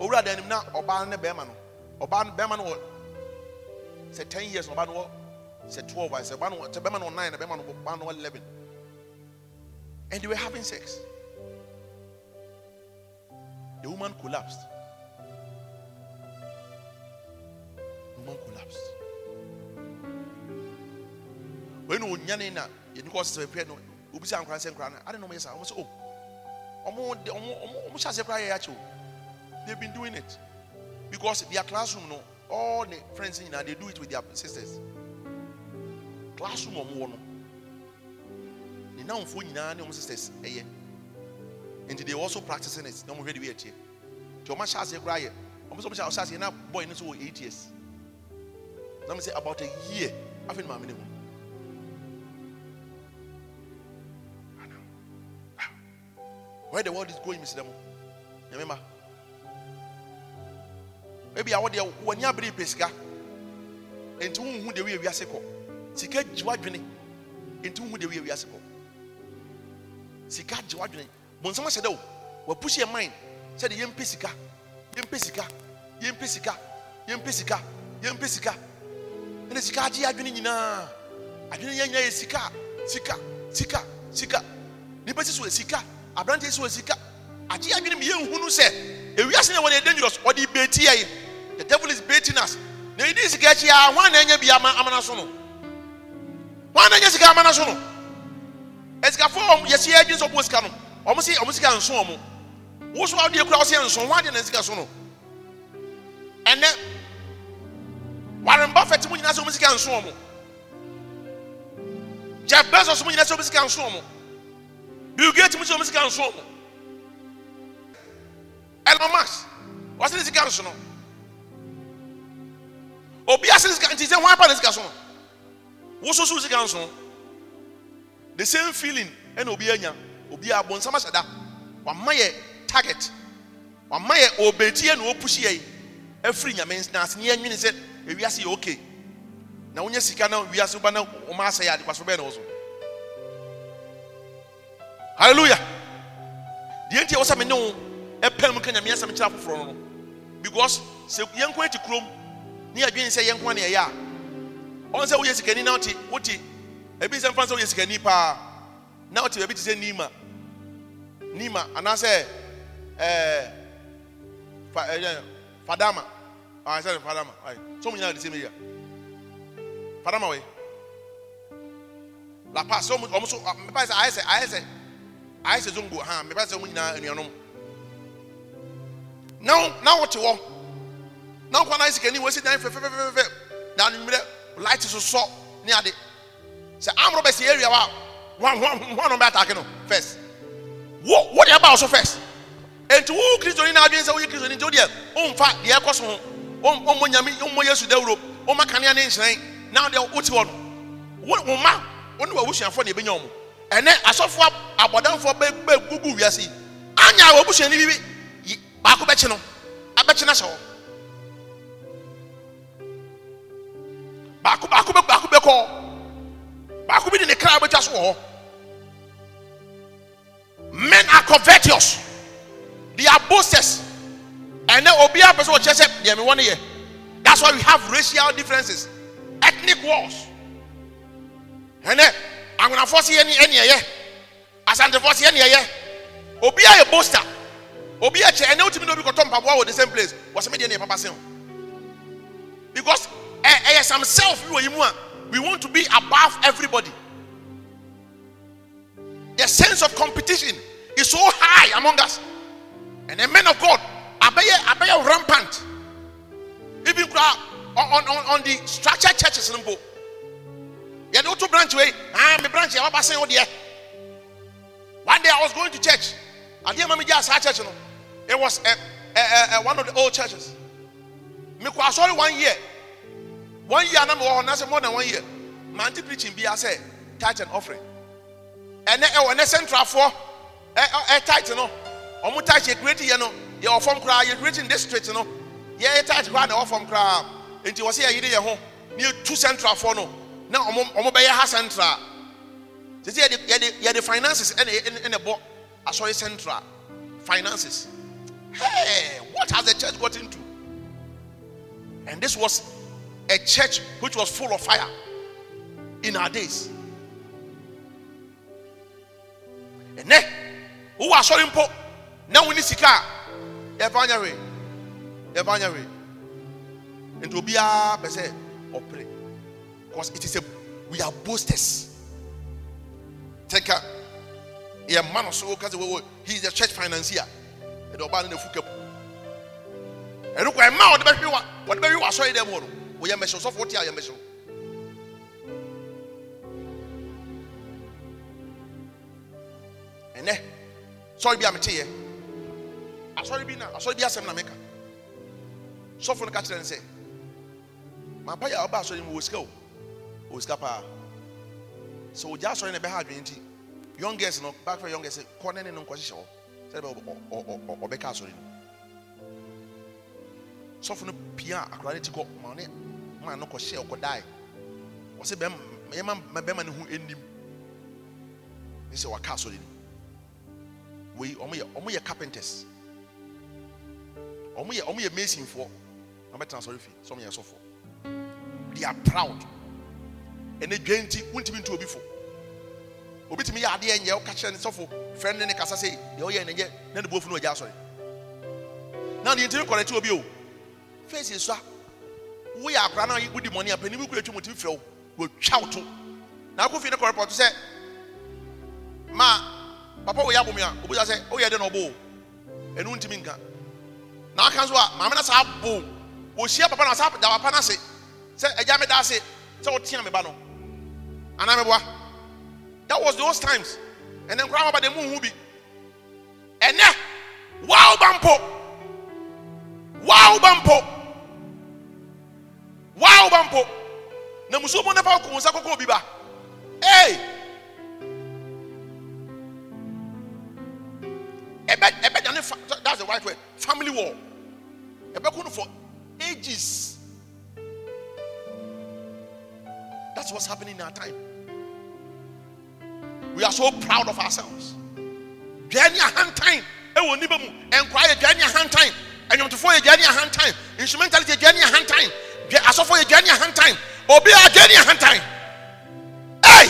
Owura dan nim na ɔbaa ne bɛrima no. Ɔbaa no bɛrima no wɔ ten years ɔbaa no wɔ twelve a sɛ ɔbaa no wɔ sɛ bɛrima nine na bɛrima no wɔ no eleven. And they were having sex. The woman collapsed. The woman collapsed wɔn na onyane na yɛn kɔ sɛ pɛ no obi sɛ ankora sɛ nkora no adi na ɔmo yɛ sa ɔmo sɛ o oh. ɔmo de ɔmo ɔmo ɔmo hyɛ ase koraa yɛ akyɛw they've been doing it. Because their classroom no all the friends know they do it with their sisters. Classroom ɔmo wɔ no ne nanfoɔ nyinaa ne ɔmo sisters ɛyɛ nti they also practicing it. Na ɔmo hwɛ de bi ɛkyɛ nti ɔmo ahyɛ ase koraa yɛ ɔmo sɛ ɔmo hyɛ ase na boy no nso wɔ eight years. Na mo sɛ about a year. Afei ne maame ne where the world is going mr demo? Nyamema ebi a wɔde w'ani abere pɛ sika nti huhu de wi ewiase kɔ sika gye w'adwene nti wohu deɛ woyɛ wiase kɔ sika gye w'adwene bonsam ahyɛ dɛ o wapush yɛ mind. Sɛde yɛmpɛ sika yɛmpɛ sika yɛmpɛ sika yɛmpɛ sika yɛmpɛ sika ɛna sika agye yɛ adwene nyinaa adwene yɛ nyinaa yɛ sika sika sika sika. Nipa si so yɛ sika aberanteɛ si so yɛ sika agye adwene mi yɛnhunu sɛ ewiase na wɔn yɛ dangerous. Ɔde beeti yɛ the devil is baiting us. Na yɛdi sika akyi a wɔn na ɛnyɛ bi ama amana so no wɔn na ɛnyɛ sika amana so no ɛsikafo a wɔn yɛsi yɛ adwene sɛ ɔbɔ sika no. Wɔn si wɔn sika nso wɔn woso adeɛ kura ɔsi nso wɔn adeɛ na sika so no ɛnɛ Warren Buffett mu nyinaa sɛ wɔn sika nso wɔn Jeff Bezos mu nyinaa sɛ wɔn sika nso wɔn Bill Gates mu sɛ wɔn sika nso wɔn Elon Musk wɔsi ne sika nso no obi ase ne sika nti sɛ wɔn apa ne sika so no woso so sika nso no the same feeling ɛna obi anya obi a bɔnsam ahyɛ da wama yɛ target. Wama yɛ obetie na opushi yɛ afiri nyame n'ase ne yɛnwene sɛ ewiase yɛ okay. Na wonyɛ sika na wiase ba na wɔn asɛ yɛ adekwaso bɛyɛ na wɔ so hallelujah. Deɛ nti a wɔsɛ me ne wo ɛpɛn mu ka nyame asɛm kyerɛ afoforɔ no no. Because sɛ yɛn kɔn ti kurom ne yɛdwene sɛ yɛn kɔn ne yɛyɛ a ɔn sɛ woyɛ sikani na wote wote ebi nsɛm fan sɛ woyɛ sikani paa. Na wote baabi te sɛ nima. Nima anaasɛ ɛɛ fa ɛyɛ fadama. Aa sɛ fadama. So mo nyinaa de sɛ fadama wɛ la pass so ɔmo so mɛpa sɛ ayɛ sɛ ayɛ sɛ ayɛ sɛ zongo ha mɛpa sɛ ɔmo nyinaa anuanom? Na na wote hɔ na nkwa na sikani wɔsi dan fɛfɛfɛfɛ na anwummerɛ light sosɔ ne ade. Sɛ amoro bɛ si area wa wɔn wɔn wɔn bɛ atake no first wo wo deɛ ba so first nti wo kristoni na adwene sɛ woyɛ kristoni nti wo deɛ ɔmfa deɛ ɛkɔ so ho. Ɔmmɔ nyame ɔmmɔ yesu dawuro ɔmma kanea ne nhyerɛn. Na deɛ wote hɔ no wo ma wo ne w'abusuafoɔ na ebɛnya wɔn ɛnɛ asɔfoɔ abɔdanfoɔ bɛ bɛ gugu wiase anya w'abusuani bi bi baako bɛkye no. Abɛkye no ahyɛ hɔ baako baako bɛ baako bɛ kɔ baako bi de ne kra bɛtwa so wɔ hɔ. Men are covetous. They are boasters. Ɛnɛ obiara pɛ sɛ ɔkyerɛ sɛ deɛ mi wɔ ne yɛ. That's why we have racial differences ethnic wars. Ɛnɛ angonafoɔ si yɛ ni ɛni ɛyɛ asantefoɔ si yɛ ni ɛyɛ obiara yɛ boaster. Obiara kyɛ ɛnɛ otumi na obi kɔtɔ mpaboa wɔ the same place. Wɔsɛ mi deɛ yɛ papa sen o because ɛyɛ some self bi wɔ a we want to be above everybody. The sense of competition is so high among us. And the men of God abɛyɛ abɛyɛ rampant. Even on on on the structured churches no mpo yɛde woto branch wei. Ah me branch yɛ waba sen wo deɛ. One day I was going to church. Adeɛ ma mi gye asa church no it was a, a, a, one of the old churches. Me kɔ asɔre one year. One year na me wɔ hɔ na sɛ more than one year. Mante preaching bi asɛ tithe and offering. Ɛnɛ ɛwɔ ɛnɛ centralfoɔ ɛ ɛ tithe no ɔmo tithe yɛ create yɛ no yɛ wɔ fam koraa yɛ create in district no yɛ yɛ tithe koraa na ɛwɔ fam koraa. Nti wɔ sɛ yɛ yiri yɛ ho ne yɛ tu centralfoɔ no na ɔmo bɛyɛ ha central. Sisi yɛde yɛde yɛde finances ɛna ɛna bɔ asɔre central. Finances. Hey what has the church got into? And this was a church which was full of fire in our days. ɛnɛ wowɔ asɔre mpo na woni sika. A yɛfa anya hwee yɛfa anya hwee nti obiara pɛ sɛ ɔpere because it is a we are boasters. Tɛnka yɛ ma no so ka sɛ wɔwɔ he is a church financier. Ɛde ɔbaa no na fu kapu ɛno kɔ ɛma a ɔde bɛhwe wa ɔde bɛhwe wa asɔre dɛm hɔ no. Wɔyɛ mmɛhyɛ sɔfo wote a yɛ mmɛhyɛ ɛnɛ sɔre bi a mete yɛ asɔre bi na asɔre bi asɛm na meka. Sɔfo no ka kyerɛ no sɛ mapa yɛ a ɔba asɔre mu wɔ sika o wɔ sika paa sɛ ogya asɔre na ɛbɛha adwene nti young girls no back for young girls kɔ ne ne no nkɔhyehyɛ hɔ. Sɛ ɛbɛ ɔbɛka asɔre no. Sɔfo no pia akora ne ti kɔ ma ne ma no kɔhyɛ ɔkɔ dae ɔsɛ bɛm yɛma bɛrima no ho anim ne sɛ waka asɔre no. Wei ɔmo yɛ ɔmo yɛ carpenters. Ɔmo yɛ ɔmo yɛ masonfoɔ. Na ɔbɛtena asɔre fi sɛ ɔmo yɛ sɔfoɔ. They are proud ɛnɛ dwa nti wontumi ntu obi fo. Obi tumi yɛ adeɛ nyɛ ɔka kyerɛ ne sɔfo fɛn ne ne kasa sɛ deɛ ɔyɛ ne nyɛ na ne bofu no ɔgya asɔre na deɛ ntumi kɔrɛte obi o fɛsi esua woyɛ akora na wodi mɔni a panin bi kura etwa mu tumi fɛ wo wɔtwa wo to na akɔ fi ne kɔrɔpɔtɔ sɛ ma papa wo yɛ abomi a obi sɛ ɔyɛ de na ɔbɔ o ɛnu ntumi nka na aka nso a maame na saa bo wɔhyia papa na saa da papa na ase sɛ ɛgya mi da ase sɛ ɔtea mi ba no anaa mi boa that was those times. Ɛnɛ nkora ma ba de mu hu bi ɛnɛ waaw ba mpo waaw ba mpo waaw ba mpo na musuo ne fa ko nsa kɔkɔ obi ba. Ee ɛbɛ ɛbɛ dane fa that's the right word. Family war. Ko no for ages that's what's happening in our time. We are so proud of ourselves. Dwani ahantan ɛwɔ nipa mu? Nkwa yɛ dwani ahantan ɛnyɔntofoɔ yɛ dwani ahantan instrumentality yɛ dwani ahantan dwa asɔfoɔ yɛ dwani ahantan obi a dwani ahantan ɛy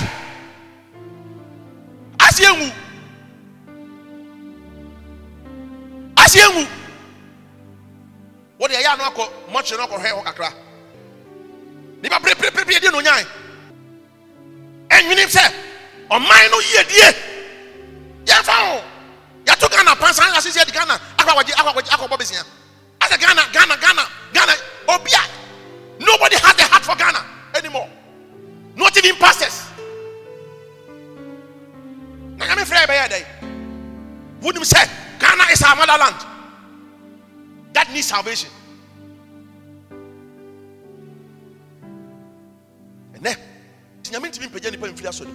asi enwu asi enwu wɔde ɛyɛ ano akɔ mɔkyerɛ no akɔ hwɛ hɔ kakra. Nipa pereperepere yɛ di na onyan ɛnwini sɛ ɔman no yie die yɛmfa ho yɛto ghana pansa ayɛ asese yɛde ghana. Akɔ akɔgye akɔ akɔgye akɔbɔ besia asɛ ghana ghana ghana ghana obi a nobody has the heart for ghana anymore. Not even pastors. Na nyame frɛ yɛbɛyɛ dɛ wonim sɛ ghana is our motherland. That needs salvation nti nyame ntumi mpagya nipa mfiri asɔre.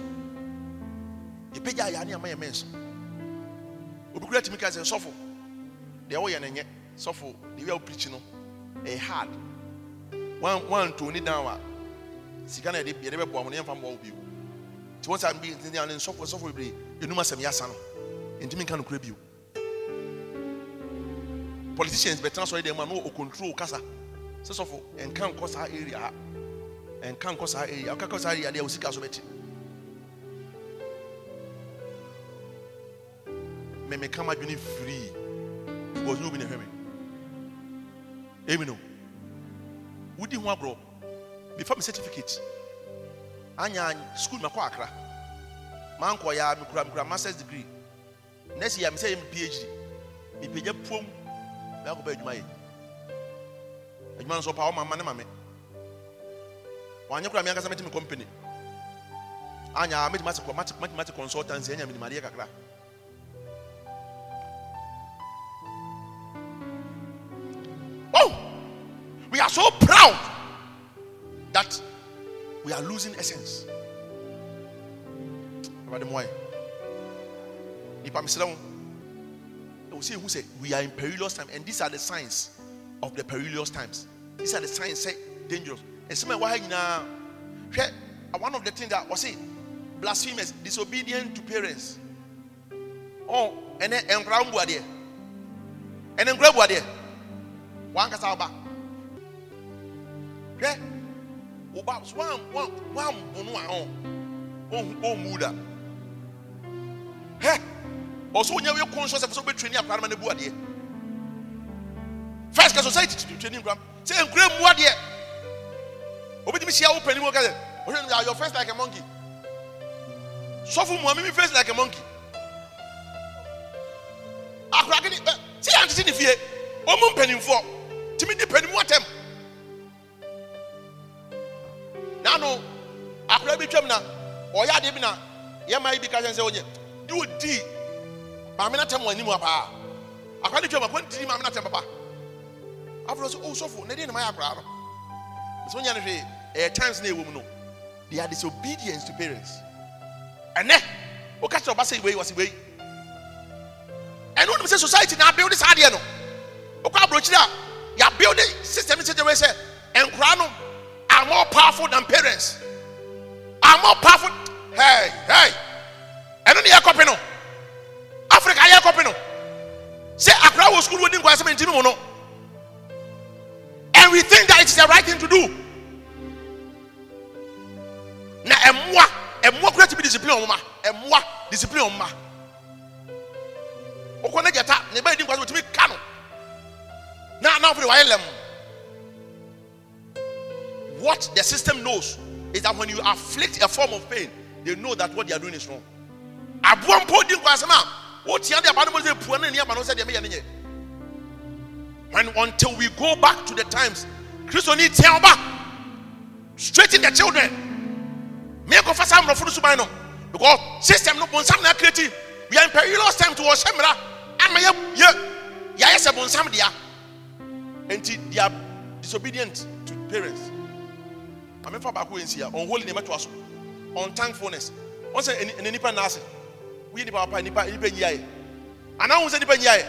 Yɛpagya ayɛ ane ama yɛ mɛnso obi kura tumi ka sɛ sɔfo deɛ woyɛ no nyɛ. Sɔfo deɛ wia wo preach no ɛyɛ hard. Woantoo ni down a sika no yɛde bɛboa mo no yɛmfa mboa wo bio. Nti wɔn sa bi nti ne nsɔfo sɔfo bebree enum asɛm yɛasa no. Ntumi nka no kura bio. Politicians bɛtena sɔre dɛm a no ɔcontrol kasa. Sɛ sɔfo ɛnka nkɔ saa area ha ɛnka nkɔ saa area ɔka kɔ saa area deɛ osika so bɛte mɛmɛ kama dwene free. Because no bi na hwɛ me emi no. Wodi ho agorɔ mefa me certificate. Anya school makɔ akra mankɔ ya mekura mekura masters degree. Next year mesɛ yɛ me phd mepagya pom mɛakɔ bɛ adwuma yɛ adwuma no nso pa ɔma ma ne ma me wanyɛ kora meankasa mɛte me company. Anya mɛtumi mɛtumi ate consultancy anya menimadeɛ kakra oh we are so proud that we are losing essence. Awurade mmoa nipa mesrɛ wo. Ɛwɔ sɛ ɛhu sɛ we are in perilous time and these are the signs of the perilous times. These are the signs sɛ dangerous ɛsɛm a ɛwɔ ha nyinaa one of the things that wɔse blasphemous disobedient to parents. Oh ɛnɛ nkora mbu adeɛ ɛnɛ nkora bu adeɛ wankasa ɔba hwɛ ɔba so wan wan wan bunu a ɔn ɔn ɔnmu da hɛ ɔso onye yɛ kɔn so bɛ training akora no ma ne bu first ka society training nkura sɛ nkura mu adeɛ obetumi hyia wo panin mu kɛsɛ ɔhwɛ no your face like a monkey? Sɔfo mu amimi face like a monkey. Akora kini ɛ sɛ yɛn tete ne fie ɔmu mpanimfoɔ tumi di panin mu atɛm nanu akora bi twam na ɔyɛ adeɛ bi na yɛma yi bi ka kyɛn sɛ ɔnyɛ di o di maame na tɛm wɔ anim paa akora ne twam akora ne ti maame na tɛm papa afro sɛ o sɔfo ne deɛ na ma yɛ akora no ɔnyɛ no hwee ɛyɛ times na ɛwɔ mu no. They are disobedience to parents. Ɛnɛ woka kyerɛ ɔba sɛ wei wɔ sɛ wei ɛno wonim sɛ society na abuild saa adeɛ no. Wokɔ aborɔkyiri a yɛabuild system no sɛgyɛ wei sɛ nkora no are more powerful than parents. Are more powerful. Hey hey. Ɛno ne yɛ kɔpe no. Africa yɛ kɔpe no sɛ akora wɔ sukuu wɔdi nkwa asɛm ntimi mu no we think that it is the right thing to do. Na ɛmoa ɛmoa kura ti bi discipline ɔmo ma ɛmoa discipline ɔmo ma okɔ ne gyata ne ba edi nkwa asɛm otumi ka na na de wayɛ lɛm what the system knows is that when you afflict a form of pain they know that what they are doing is wrong. Aboa mpo di nkwa asɛm a wotia de aba no mo sɛ pua ne aba no sɛ deɛ meyɛ ne nyɛ when until we go back to the times kristo ni tia ɔba straighten the children. Mekɔfa saa mmorɔfo no suban no because system no bonsam na creative. We are in perilous time to wɔhyɛ mmara ama yɛ yɛ yɛayɛ sɛ bonsam dea nti they are disobedient to parents. Mamefa baako yɛ nsia ɔnholy ne mɛtoa so unthankfulness. Wɔn sɛ ɛni ɛni nipa naase woyɛ nipa papa nipa nipa nyi ayɛ anaa wɔn sɛ nipa nyi ayɛ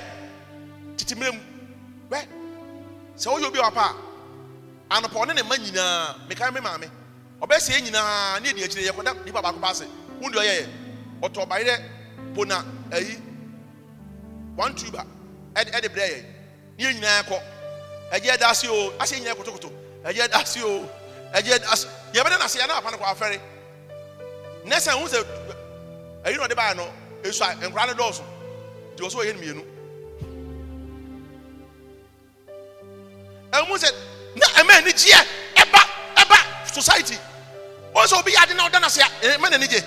titi mmerɛ mu bɛ sɛ woyɛ obi wapa a anɔpɔ ɔne ne mma nyinaa mekan me maame. Ɔbɛsɛ nyinaa ne yɛdi akyire yɛkɔda nipa baako ba ase. Wɔn deɛ ɔyɛ yɛ ɔtɔ ɔbayerɛ pona ayi one tuber ɛde brɛ yɛ ne yɛ nyinaa kɔ. Ɛgye ɛda ase o. Ase nyinaa kotokoto. Ɛgye ɛda ase o. Ɛgye ɛda ase. Yɛbɛda na ase yɛ na apa no kɔ afɛre? Ne sɛ ho sɛ ayi na ɔde baa no esu a nkora no dɔɔso. Deɛ ɔsɛ ɔyɛ no mmienu. Ɛmu sɛ na ɛmɛ ani gyeɛ ɛba ɛba society. Wɔn sɛ obi yɛ ade na ɔda n'ase a ɛmɛ n'ani gye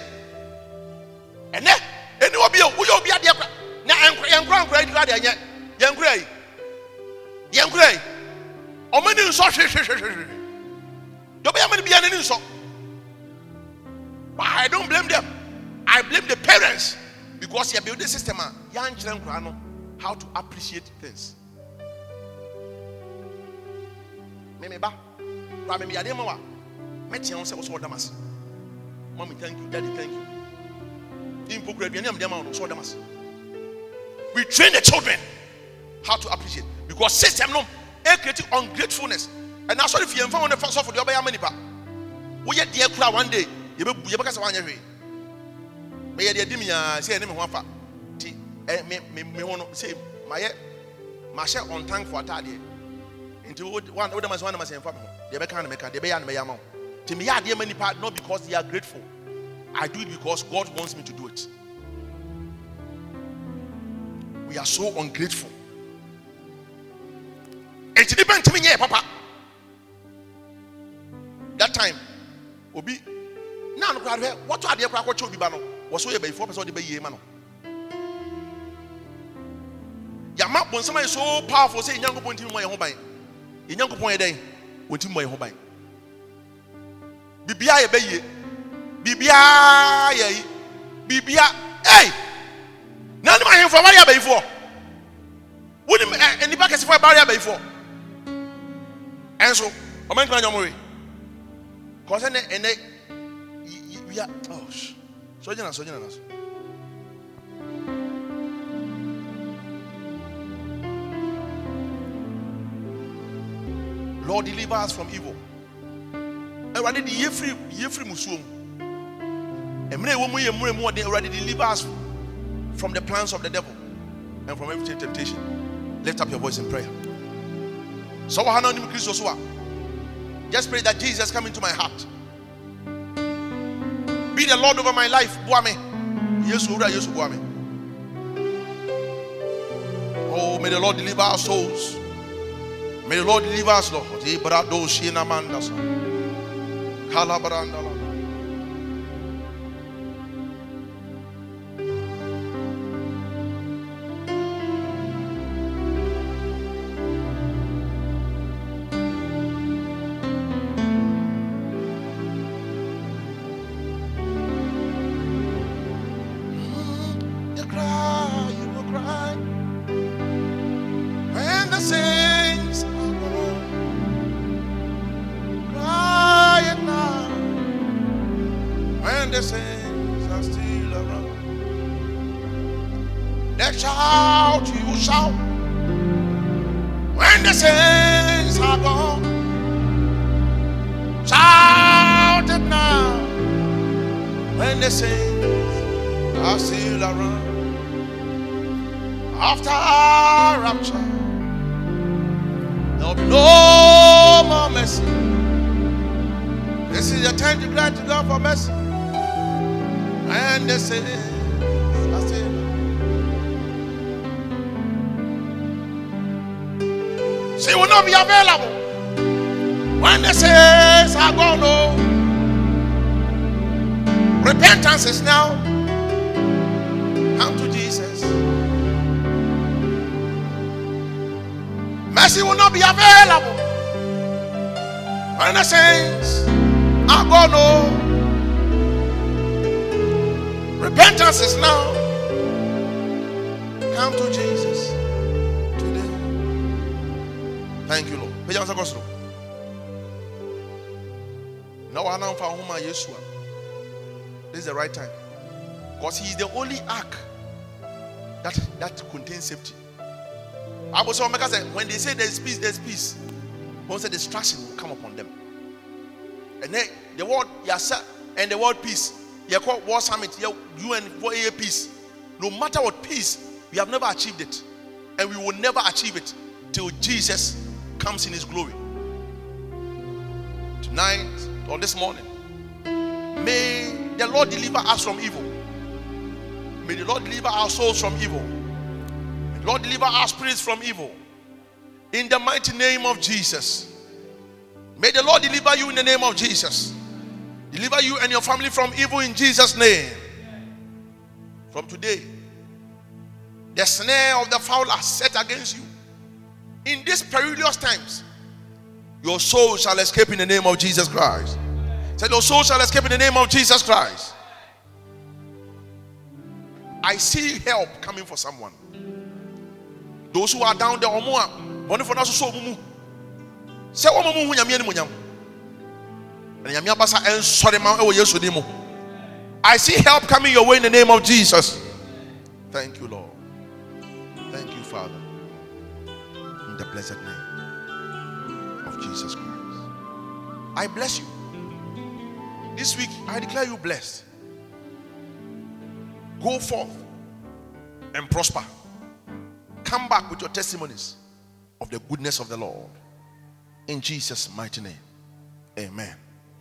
ɛnɛ ɛni obi yɛ woyɛ obi adeɛ kora na ɛnkora yɛn nkora yi kora deɛ nyɛ yɛn nkora yi. Yɛn nkora yi. Ɔmo ni nsɔ hwehwehwehwehwe deɛ ɔbɛyɛ mɛ ni bi yɛ n'ani nsɔ but I don't blame them. I blame the parents. Because yɛ build the system a yɛn kyerɛ nkora no how to appreciate things. Meme ba. Kora meme yadeɛ ma wa. Mɛteɛ wo sɛ wo sɛ wɔdam ase thank you. Daddy thank you. Impo kura aduane am deɛ ma wo no sɛ wɔdam ase we train the children how to appreciate. Because system no ɛkreti ungratefulness. Ɛna asɔre fie mfa wo ne fa sɔfo deɛ ɔbɛyɛ ama nipa woyɛ deɛ kora one day yɛbɛbu yɛbɛka sɛ woanyɛ hwee. Mɛyɛ deɛ di miaa sɛ ɛne me ho afa. Nti me ho no sɛ mayɛ mahyɛ ɔntankfo ataadeɛ nti wode ma sɛ wane ma sɛ mfa me ho. Deɛ bɛka ne mɛka deɛ bɛyɛ ne mɛyɛ wo. Nti meyɛ adeɛ ma nipa not because they are grateful. I do it because god wants me to do it. We are so ungrateful. Enti nipa ntimi nyɛ yɛ papa. That time obi na no koraa wɔtɔ adeɛ koraa kɔkyɛ obi ba no. Wɔ so yɛ bayifoɔ pɛ sɛ ɔde bɛyie ma no. Yàmá bọnsɛm ayɛ so powerful sɛ nyankopɔn ntumi mɔ yɛn ho ban yɛn nyankopɔn yɛ dɛn? Wɔn ti mɔ yɛn ho ban biribiara yɛ bɛyie. Biribiara yɛ yi. Biribiara ɛy na nim ahemfo awari abayifoɔ. Wonim ɛ nipa kɛsefoɔ ɛbawari abayifoɔ. Ɛnso ɔmɛ nkuma nyɔmo we. Kɔsɛ ne ɛnɛ yi yi wia ɔh sɔgyina sɔgyina na so. Lord, deliver us from evil. Awurade de yie firi yie firi musuo mu. Mmerɛ ɛwɔ mu yɛ mmerɛ mu ɔde Awurade deliver us from the plans of the devil and from every temptation. Lift up your voice in prayer. So wɔ ha na onim Kristo just pray that Jesus come into my heart. Be the Lord over my life. Boa me. Yesu owura Yesu boa me. Oh, may the Lord deliver our souls. May the Lord deliver us, Lord. When will not be available when the saints are gone. Oh, repentance is now. Come to Jesus today. Thank you, Lord. Pagya nsa kɔ soro. Na wɔn anan fa ahoma a Yesu a. This is the right time. Because he is the only ark that that contains safety. Says, Omega said, when they say there's peace, there's peace. One said distraction will come upon them. And then the word yasa and the word peace. You call war summit, you and for peace. No matter what peace, we have never achieved it. And we will never achieve it till Jesus comes in his glory. Tonight or this morning, may the Lord deliver us from evil. May the Lord deliver our souls from evil. Lord deliver our spirits from evil. In the mighty name of Jesus. May the Lord deliver you in the name of Jesus. Deliver you and your family from evil in Jesus' name. From today, the snare of the fowler set against you in these perilous times, your soul shall escape in the name of Jesus Christ. Say, Your soul shall escape in the name of Jesus Christ. I see help coming for someone. Those who are down there, Omoa, money for us so mumu. Say, Omo mu nyame ni munyam. And nyame abasa en ma Yesu. I see help coming your way in the name of Jesus. Thank you, Lord. Thank you, Father. In the blessed name of Jesus Christ. I bless you. This week, I declare you blessed. Go forth and prosper. Come back with your testimonies of the goodness of the Lord. In Jesus' mighty name. Amen.